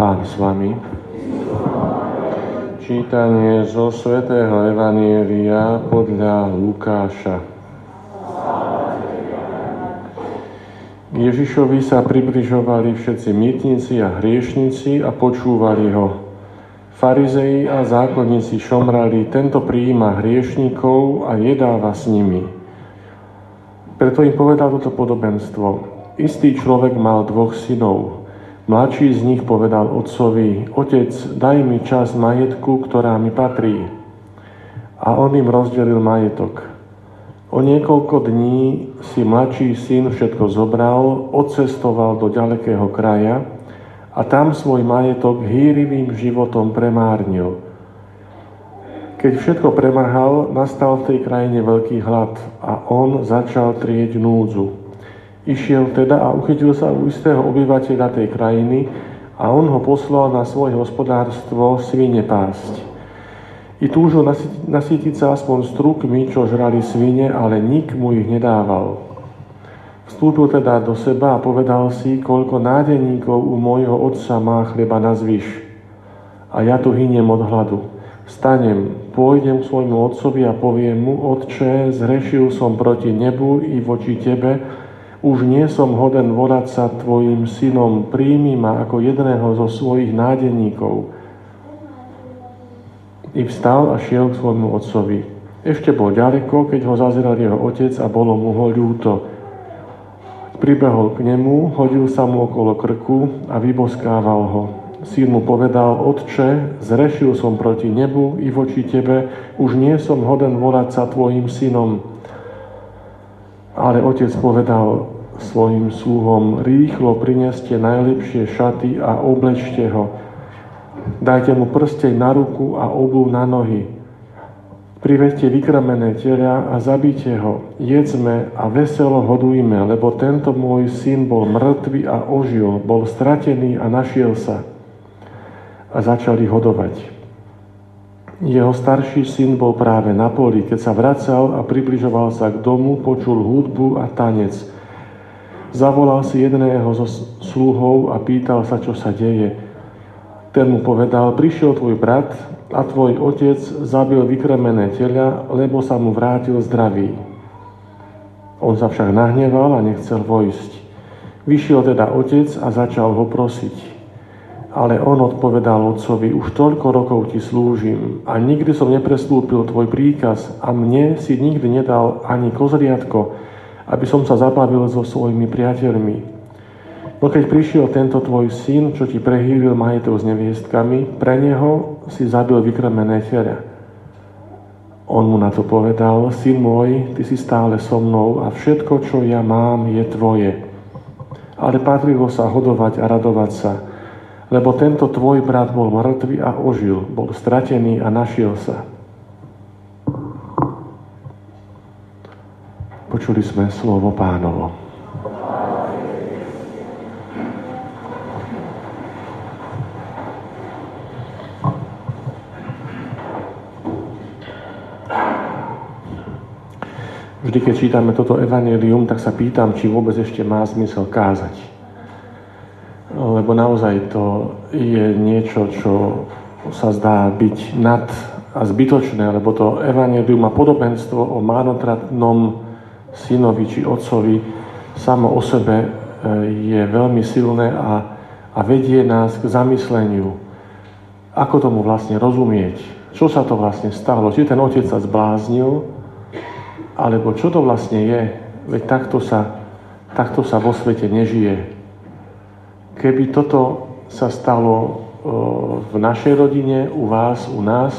Pán s vami. Čítanie zo svätého Evanielia podľa Lukáša. Ježišovi sa približovali všetci mýtnici a hriešnici a počúvali ho. Farizei a zákonníci šomrali, tento prijíma hriešnikov a jedáva s nimi. Preto im povedal toto podobenstvo. Istý človek mal dvoch synov. Mladší z nich povedal otcovi, otec, daj mi čas majetku, ktorá mi patrí. A on im rozdelil majetok. O niekoľko dní si mladší syn všetko zobral, odcestoval do ďalekého kraja a tam svoj majetok hýrivým životom premárnil. Keď všetko premrhal, nastal v tej krajine veľký hlad a on začal trieť núdzu. Išiel teda a uchytil sa u istého obyvateľa tej krajiny a on ho poslal na svoje hospodárstvo svine pásť. I túžil nasýtiť sa aspoň strukmi, čo žrali svine, ale nik mu ich nedával. Vstúpil teda do seba a povedal si, koľko nádeníkov u môjho otca má chleba na zvyš. A ja tu hyniem od hladu. Stanem, pôjdem k svojmu otcovi a poviem mu, Otče, zhrešil som proti nebu i voči tebe, už nie som hoden volať sa tvojim synom, príjmi ma ako jedného zo svojich nádeníkov. I vstal a šiel k svojmu otcovi. Ešte bol ďaleko, keď ho zazeral jeho otec a bolo mu ho ľúto. Pribehol k nemu, hodil sa mu okolo krku a vyboskával ho. Syn mu povedal, Otče, zrešil som proti nebu i voči tebe, už nie som hoden volať sa tvojim synom. Ale otec povedal svojim sluhom, rýchlo prineste najlepšie šaty a oblečte ho. Dajte mu prstej na ruku a obu na nohy. Privedte vykramené telia a zabite ho. Jedzme a veselo hodujme, lebo tento môj syn bol mŕtvy a ožil, bol stratený a našiel sa. A začali hodovať. Jeho starší syn bol práve na poli. Keď sa vracal a približoval sa k domu, počul hudbu a tanec. Zavolal si jedného zo sluhov a pýtal sa, čo sa deje. Ten mu povedal, prišiel tvoj brat a tvoj otec zabil vykremené teľa, lebo sa mu vrátil zdravý. On sa však nahneval a nechcel vojsť. Vyšiel teda otec a začal ho prosiť. Ale on odpovedal otcovi, už toľko rokov ti slúžim a nikdy som neprestúpil tvoj príkaz a mne si nikdy nedal ani kozriatko, aby som sa zabavil so svojimi priateľmi. No keď prišiel tento tvoj syn, čo ti prehýril majetok s neviestkami, pre neho si zabil vykrmené tela. On mu na to povedal, syn môj, ty si stále so mnou a všetko, čo ja mám, je tvoje. Ale patrilo sa hodovať a radovať sa, lebo tento tvoj brat bol mŕtvy a ožil, bol stratený a našiel sa. Počuli sme slovo pánovo. Vždy, keď čítame toto evanelium, tak sa pýtam, či vôbec ešte má zmysel kázať lebo naozaj to je niečo, čo sa zdá byť nad a zbytočné, lebo to evanelium má podobenstvo o márnotratnom synovi či otcovi. Samo o sebe e, je veľmi silné a, a vedie nás k zamysleniu, ako tomu vlastne rozumieť, čo sa to vlastne stalo, či ten otec sa zbláznil, alebo čo to vlastne je, veď takto sa, takto sa vo svete nežije. Keby toto sa stalo v našej rodine, u vás, u nás,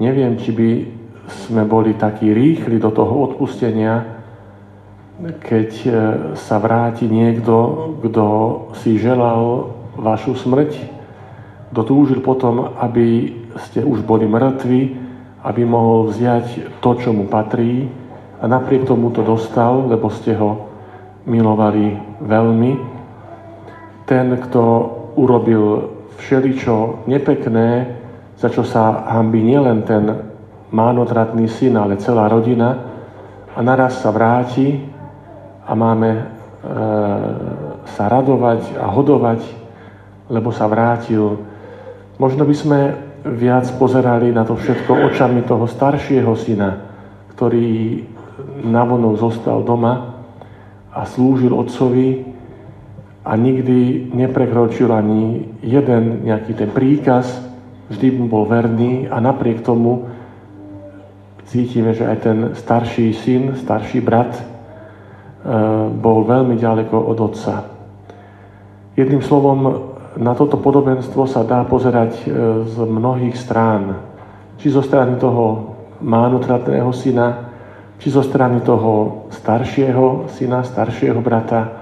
neviem, či by sme boli takí rýchli do toho odpustenia, keď e, sa vráti niekto, kto si želal vašu smrť, kto túžil potom, aby ste už boli mŕtvi, aby mohol vziať to, čo mu patrí a napriek tomu to dostal, lebo ste ho milovali veľmi ten, kto urobil všeličo nepekné, za čo sa hambí nielen ten mánotratný syn, ale celá rodina a naraz sa vráti a máme e, sa radovať a hodovať, lebo sa vrátil. Možno by sme viac pozerali na to všetko očami toho staršieho syna, ktorý navonok zostal doma a slúžil otcovi a nikdy neprekročil ani jeden nejaký ten príkaz, vždy mu bol verný a napriek tomu cítime, že aj ten starší syn, starší brat e, bol veľmi ďaleko od otca. Jedným slovom, na toto podobenstvo sa dá pozerať e, z mnohých strán. Či zo strany toho mánutratného syna, či zo strany toho staršieho syna, staršieho brata,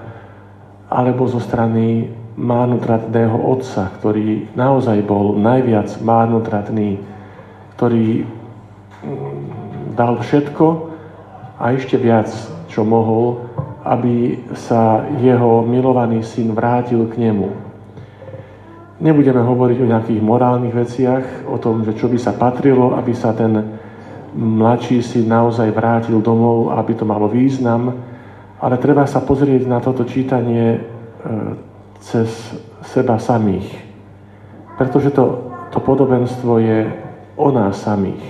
alebo zo strany mánutratného otca, ktorý naozaj bol najviac mánutratný, ktorý mm, dal všetko a ešte viac, čo mohol, aby sa jeho milovaný syn vrátil k nemu. Nebudeme hovoriť o nejakých morálnych veciach, o tom, že čo by sa patrilo, aby sa ten mladší si naozaj vrátil domov, aby to malo význam, ale treba sa pozrieť na toto čítanie e, cez seba samých. Pretože to, to podobenstvo je o nás samých.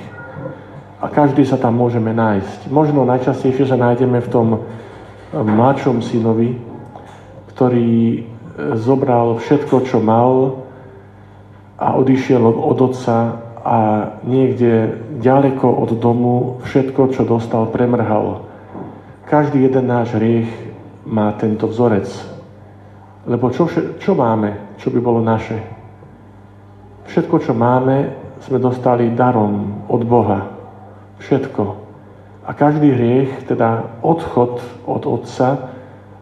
A každý sa tam môžeme nájsť. Možno najčastejšie sa nájdeme v tom mladšom synovi, ktorý zobral všetko, čo mal a odišiel od otca a niekde ďaleko od domu všetko, čo dostal, premrhal. Každý jeden náš hriech má tento vzorec. Lebo čo, čo máme, čo by bolo naše? Všetko, čo máme, sme dostali darom od Boha. Všetko. A každý hriech, teda odchod od Otca,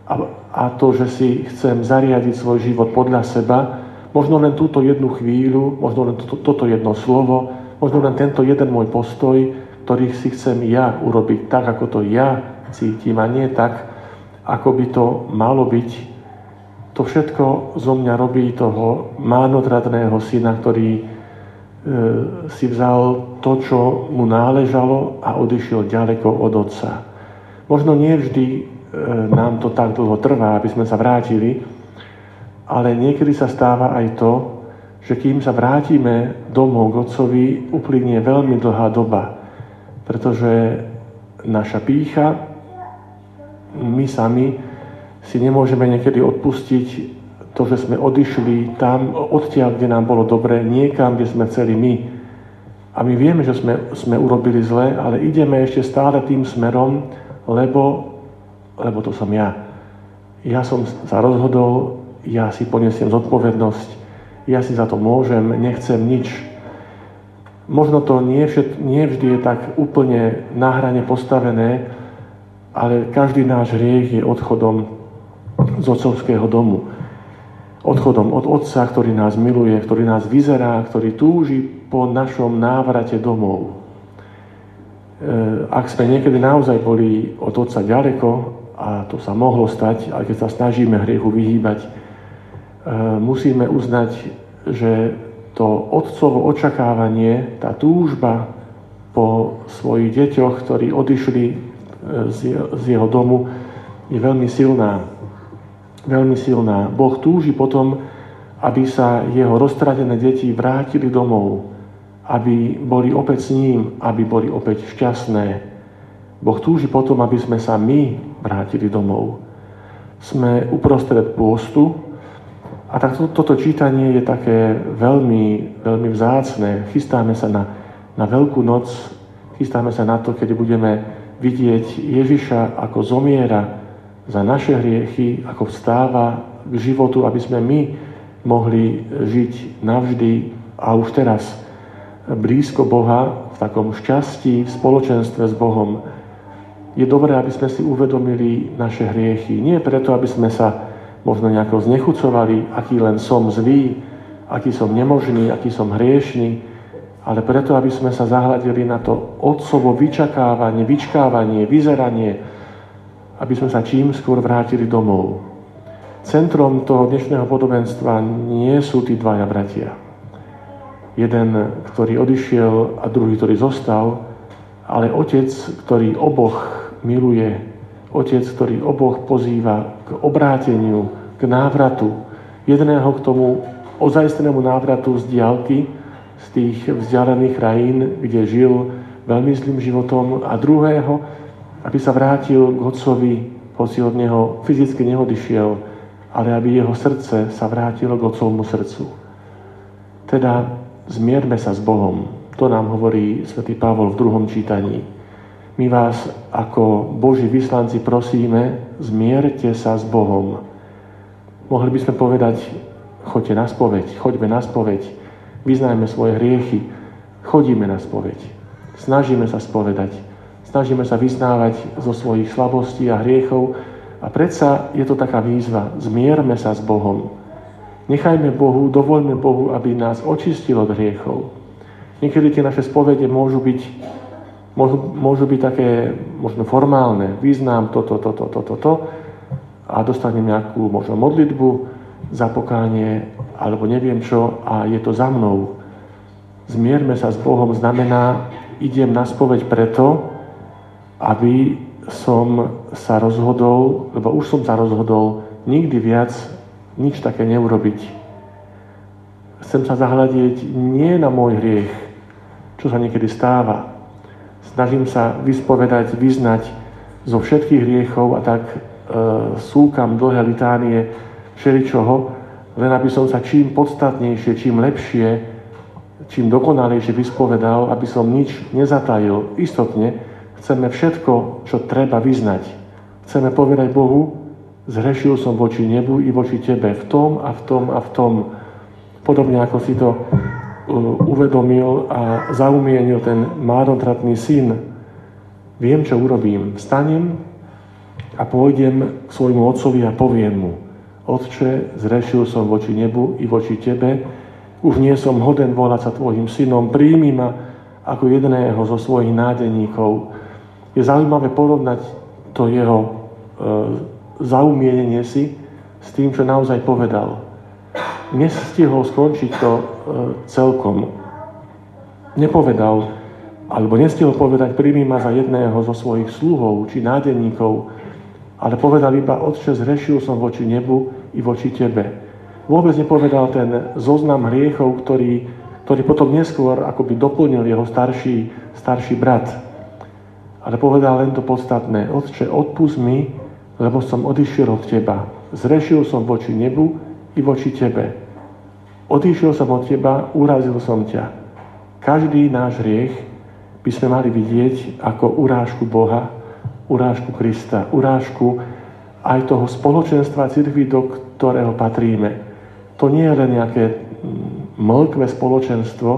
a, a to, že si chcem zariadiť svoj život podľa seba, možno len túto jednu chvíľu, možno len to, toto jedno slovo, možno len tento jeden môj postoj, ktorý si chcem ja urobiť tak, ako to ja cítim a nie tak, ako by to malo byť. To všetko zo mňa robí toho mánodradného syna, ktorý e, si vzal to, čo mu náležalo a odišiel ďaleko od otca. Možno nie vždy E, nám to tak dlho trvá, aby sme sa vrátili, ale niekedy sa stáva aj to, že kým sa vrátime domov k Otcovi, uplynie veľmi dlhá doba, pretože naša pícha, my sami si nemôžeme niekedy odpustiť to, že sme odišli tam, odtiaľ, kde nám bolo dobre, niekam, kde sme chceli my. A my vieme, že sme, sme urobili zle, ale ideme ešte stále tým smerom, lebo lebo to som ja. Ja som sa rozhodol, ja si ponesiem zodpovednosť, ja si za to môžem, nechcem nič. Možno to nie, všet, nie vždy je tak úplne na hrane postavené, ale každý náš hriech je odchodom z otcovského domu. Odchodom od Otca, ktorý nás miluje, ktorý nás vyzerá, ktorý túži po našom návrate domov. E, ak sme niekedy naozaj boli od Otca ďaleko, a to sa mohlo stať, aj keď sa snažíme hriechu vyhýbať, e, musíme uznať, že to otcovo očakávanie, tá túžba po svojich deťoch, ktorí odišli e, z jeho domu, je veľmi silná. Veľmi silná. Boh túži potom, aby sa jeho roztradené deti vrátili domov, aby boli opäť s ním, aby boli opäť šťastné, Boh túži potom, aby sme sa my vrátili domov. Sme uprostred pôstu a tak to, toto čítanie je také veľmi, veľmi vzácne. Chystáme sa na, na Veľkú noc, chystáme sa na to, keď budeme vidieť Ježiša, ako zomiera za naše hriechy, ako vstáva k životu, aby sme my mohli žiť navždy a už teraz blízko Boha, v takom šťastí, v spoločenstve s Bohom, je dobré, aby sme si uvedomili naše hriechy. Nie preto, aby sme sa možno nejako znechucovali, aký len som zlý, aký som nemožný, aký som hriešný, ale preto, aby sme sa zahľadili na to otcovo vyčakávanie, vyčkávanie, vyzeranie, aby sme sa čím skôr vrátili domov. Centrom toho dnešného podobenstva nie sú tí dvaja bratia. Jeden, ktorý odišiel a druhý, ktorý zostal, ale otec, ktorý oboch miluje. Otec, ktorý oboch pozýva k obráteniu, k návratu. Jedného k tomu ozajstnému návratu z diálky, z tých vzdialených krajín, kde žil veľmi zlým životom a druhého, aby sa vrátil k otcovi, hoci od neho fyzicky neodišiel, ale aby jeho srdce sa vrátilo k otcovmu srdcu. Teda zmierme sa s Bohom. To nám hovorí svätý Pavol v druhom čítaní. My vás ako Boží vyslanci prosíme, zmierte sa s Bohom. Mohli by sme povedať, choďte na spoveď, choďme na spoveď, vyznajme svoje hriechy, chodíme na spoveď. Snažíme sa spovedať, snažíme sa vyznávať zo svojich slabostí a hriechov a predsa je to taká výzva, zmierme sa s Bohom. Nechajme Bohu, dovoľme Bohu, aby nás očistil od hriechov. Niekedy tie naše spovede môžu byť môžu, môžu byť také možno formálne. Vyznám toto, toto, toto, toto a dostanem nejakú možno modlitbu za pokánie alebo neviem čo a je to za mnou. Zmierme sa s Bohom znamená, idem na spoveď preto, aby som sa rozhodol, lebo už som sa rozhodol nikdy viac nič také neurobiť. Chcem sa zahľadieť nie na môj hriech, čo sa niekedy stáva, snažím sa vyspovedať, vyznať zo všetkých hriechov a tak e, súkam dlhé litánie všeličoho, len aby som sa čím podstatnejšie, čím lepšie, čím dokonalejšie vyspovedal, aby som nič nezatajil. Istotne chceme všetko, čo treba vyznať. Chceme povedať Bohu, zhrešil som voči nebu i voči Tebe v tom a v tom a v tom. Podobne ako si to uvedomil a zaumienil ten márotratný syn, viem, čo urobím. Vstanem a pôjdem k svojmu otcovi a poviem mu, Otče, zrešil som voči nebu i voči Tebe, už nie som hoden volať sa Tvojim synom, príjmi ma ako jedného zo svojich nádeníkov. Je zaujímavé porovnať to jeho e, zaumienenie si s tým, čo naozaj povedal nestihol skončiť to e, celkom. Nepovedal, alebo nestihol povedať, príjmi ma za jedného zo svojich sluhov či nádenníkov, ale povedal iba, Otče, zrešil som voči nebu i voči Tebe. Vôbec nepovedal ten zoznam hriechov, ktorý, ktorý potom neskôr akoby doplnil jeho starší, starší brat. Ale povedal len to podstatné. Otče, odpust mi, lebo som odišiel od Teba. Zrešil som voči nebu i voči Tebe. Odišiel som od Teba, urazil som ťa. Každý náš hriech by sme mali vidieť ako urážku Boha, urážku Krista, urážku aj toho spoločenstva cirkvi, do ktorého patríme. To nie je len nejaké mm, mlkvé spoločenstvo,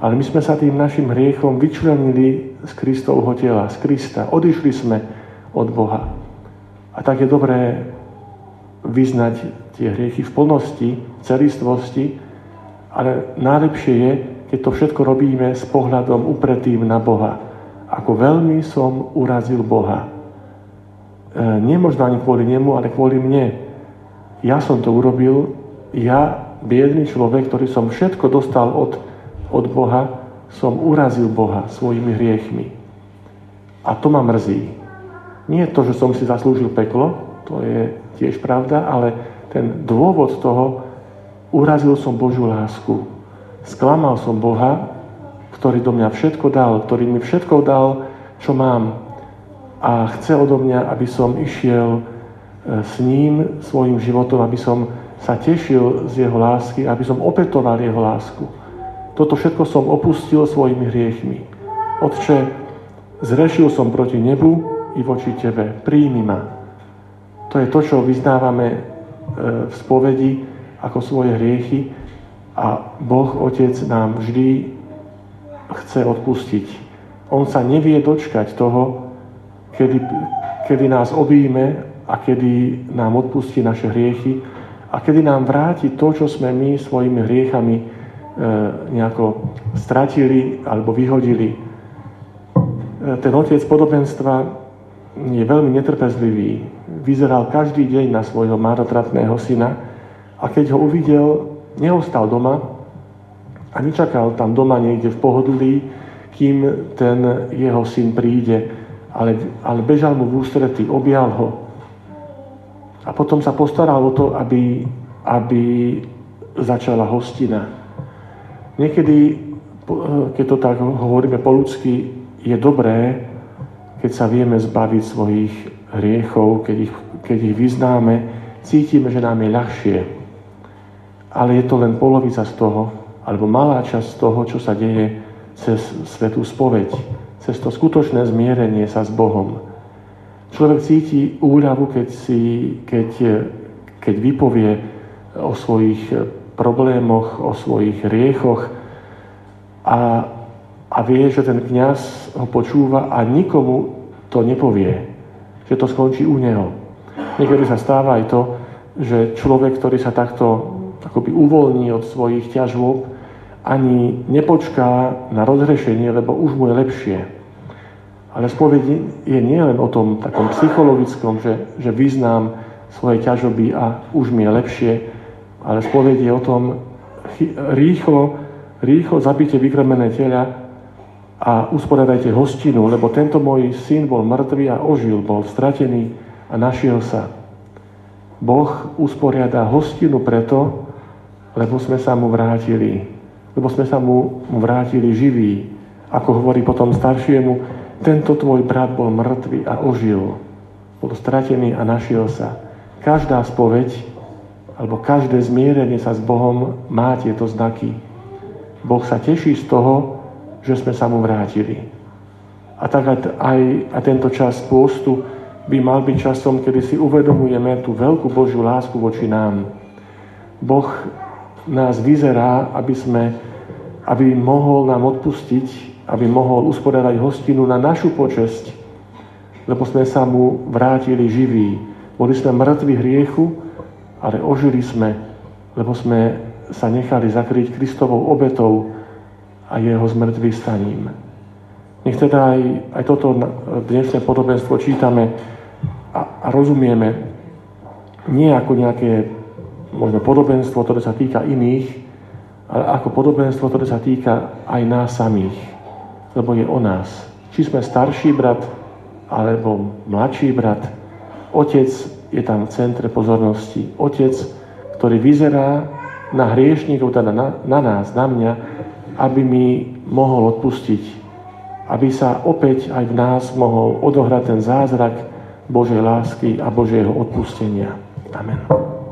ale my sme sa tým našim hriechom vyčlenili z Kristovho tela, z Krista. Odišli sme od Boha. A tak je dobré vyznať tie hriechy v plnosti, v celistvosti, ale najlepšie je, keď to všetko robíme s pohľadom upretým na Boha. Ako veľmi som urazil Boha. E, nie možno ani kvôli nemu, ale kvôli mne. Ja som to urobil, ja, biedný človek, ktorý som všetko dostal od, od Boha, som urazil Boha svojimi hriechmi. A to ma mrzí. Nie to, že som si zaslúžil peklo, to je tiež pravda, ale ten dôvod toho, urazil som Božiu lásku. Sklamal som Boha, ktorý do mňa všetko dal, ktorý mi všetko dal, čo mám. A chce odo mňa, aby som išiel e, s ním svojim životom, aby som sa tešil z jeho lásky, aby som opetoval jeho lásku. Toto všetko som opustil svojimi hriechmi. Otče, zrešil som proti nebu i voči Tebe. Príjmi ma. To je to, čo vyznávame e, v spovedi ako svoje hriechy a Boh Otec nám vždy chce odpustiť. On sa nevie dočkať toho, kedy, kedy nás obíme a kedy nám odpustí naše hriechy a kedy nám vráti to, čo sme my svojimi hriechami e, nejako stratili alebo vyhodili. E, ten otec podobenstva je veľmi netrpezlivý vyzeral každý deň na svojho marotratného syna a keď ho uvidel, neostal doma a nečakal tam doma niekde v pohodlí, kým ten jeho syn príde, ale, ale bežal mu v ústrety, objal ho. A potom sa postaral o to, aby, aby začala hostina. Niekedy, keď to tak hovoríme po ľudsky, je dobré, keď sa vieme zbaviť svojich hriechov, keď ich, keď ich vyznáme, cítime, že nám je ľahšie. Ale je to len polovica z toho, alebo malá časť z toho, čo sa deje cez svetú spoveď, cez to skutočné zmierenie sa s Bohom. Človek cíti úľavu, keď, si, keď, keď vypovie o svojich problémoch, o svojich riechoch a, a vie, že ten kňaz ho počúva a nikomu to nepovie, že to skončí u neho. Niekedy sa stáva aj to, že človek, ktorý sa takto akoby uvoľní od svojich ťažôb, ani nepočká na rozhrešenie, lebo už mu je lepšie. Ale spoveď je nielen o tom takom psychologickom, že, že vyznám svoje ťažoby a už mi je lepšie, ale spoveď je o tom rýchlo, rýchlo zabite vykrmené tela a usporiadajte hostinu, lebo tento môj syn bol mŕtvý a ožil, bol stratený a našiel sa. Boh usporiada hostinu preto, lebo sme sa mu vrátili. Lebo sme sa mu, vrátili živí. Ako hovorí potom staršiemu, tento tvoj brat bol mŕtvý a ožil. Bol stratený a našiel sa. Každá spoveď alebo každé zmierenie sa s Bohom má tieto znaky. Boh sa teší z toho, že sme sa mu vrátili. A tak aj, aj tento čas pôstu by mal byť časom, kedy si uvedomujeme tú veľkú Božiu lásku voči nám. Boh nás vyzerá, aby, sme, aby mohol nám odpustiť aby mohol usporiadať hostinu na našu počesť, lebo sme sa mu vrátili živí. Boli sme mŕtvi hriechu, ale ožili sme, lebo sme sa nechali zakryť Kristovou obetou a jeho zmrtvých staním. Nech teda aj, aj toto dnešné podobenstvo čítame a, a rozumieme nie ako nejaké možno podobenstvo, ktoré sa týka iných, ale ako podobenstvo, ktoré sa týka aj nás samých lebo je o nás. Či sme starší brat, alebo mladší brat, otec je tam v centre pozornosti. Otec, ktorý vyzerá na hriešníkov, teda na, na nás, na mňa, aby mi mohol odpustiť. Aby sa opäť aj v nás mohol odohrať ten zázrak Božej lásky a Božieho odpustenia. Amen.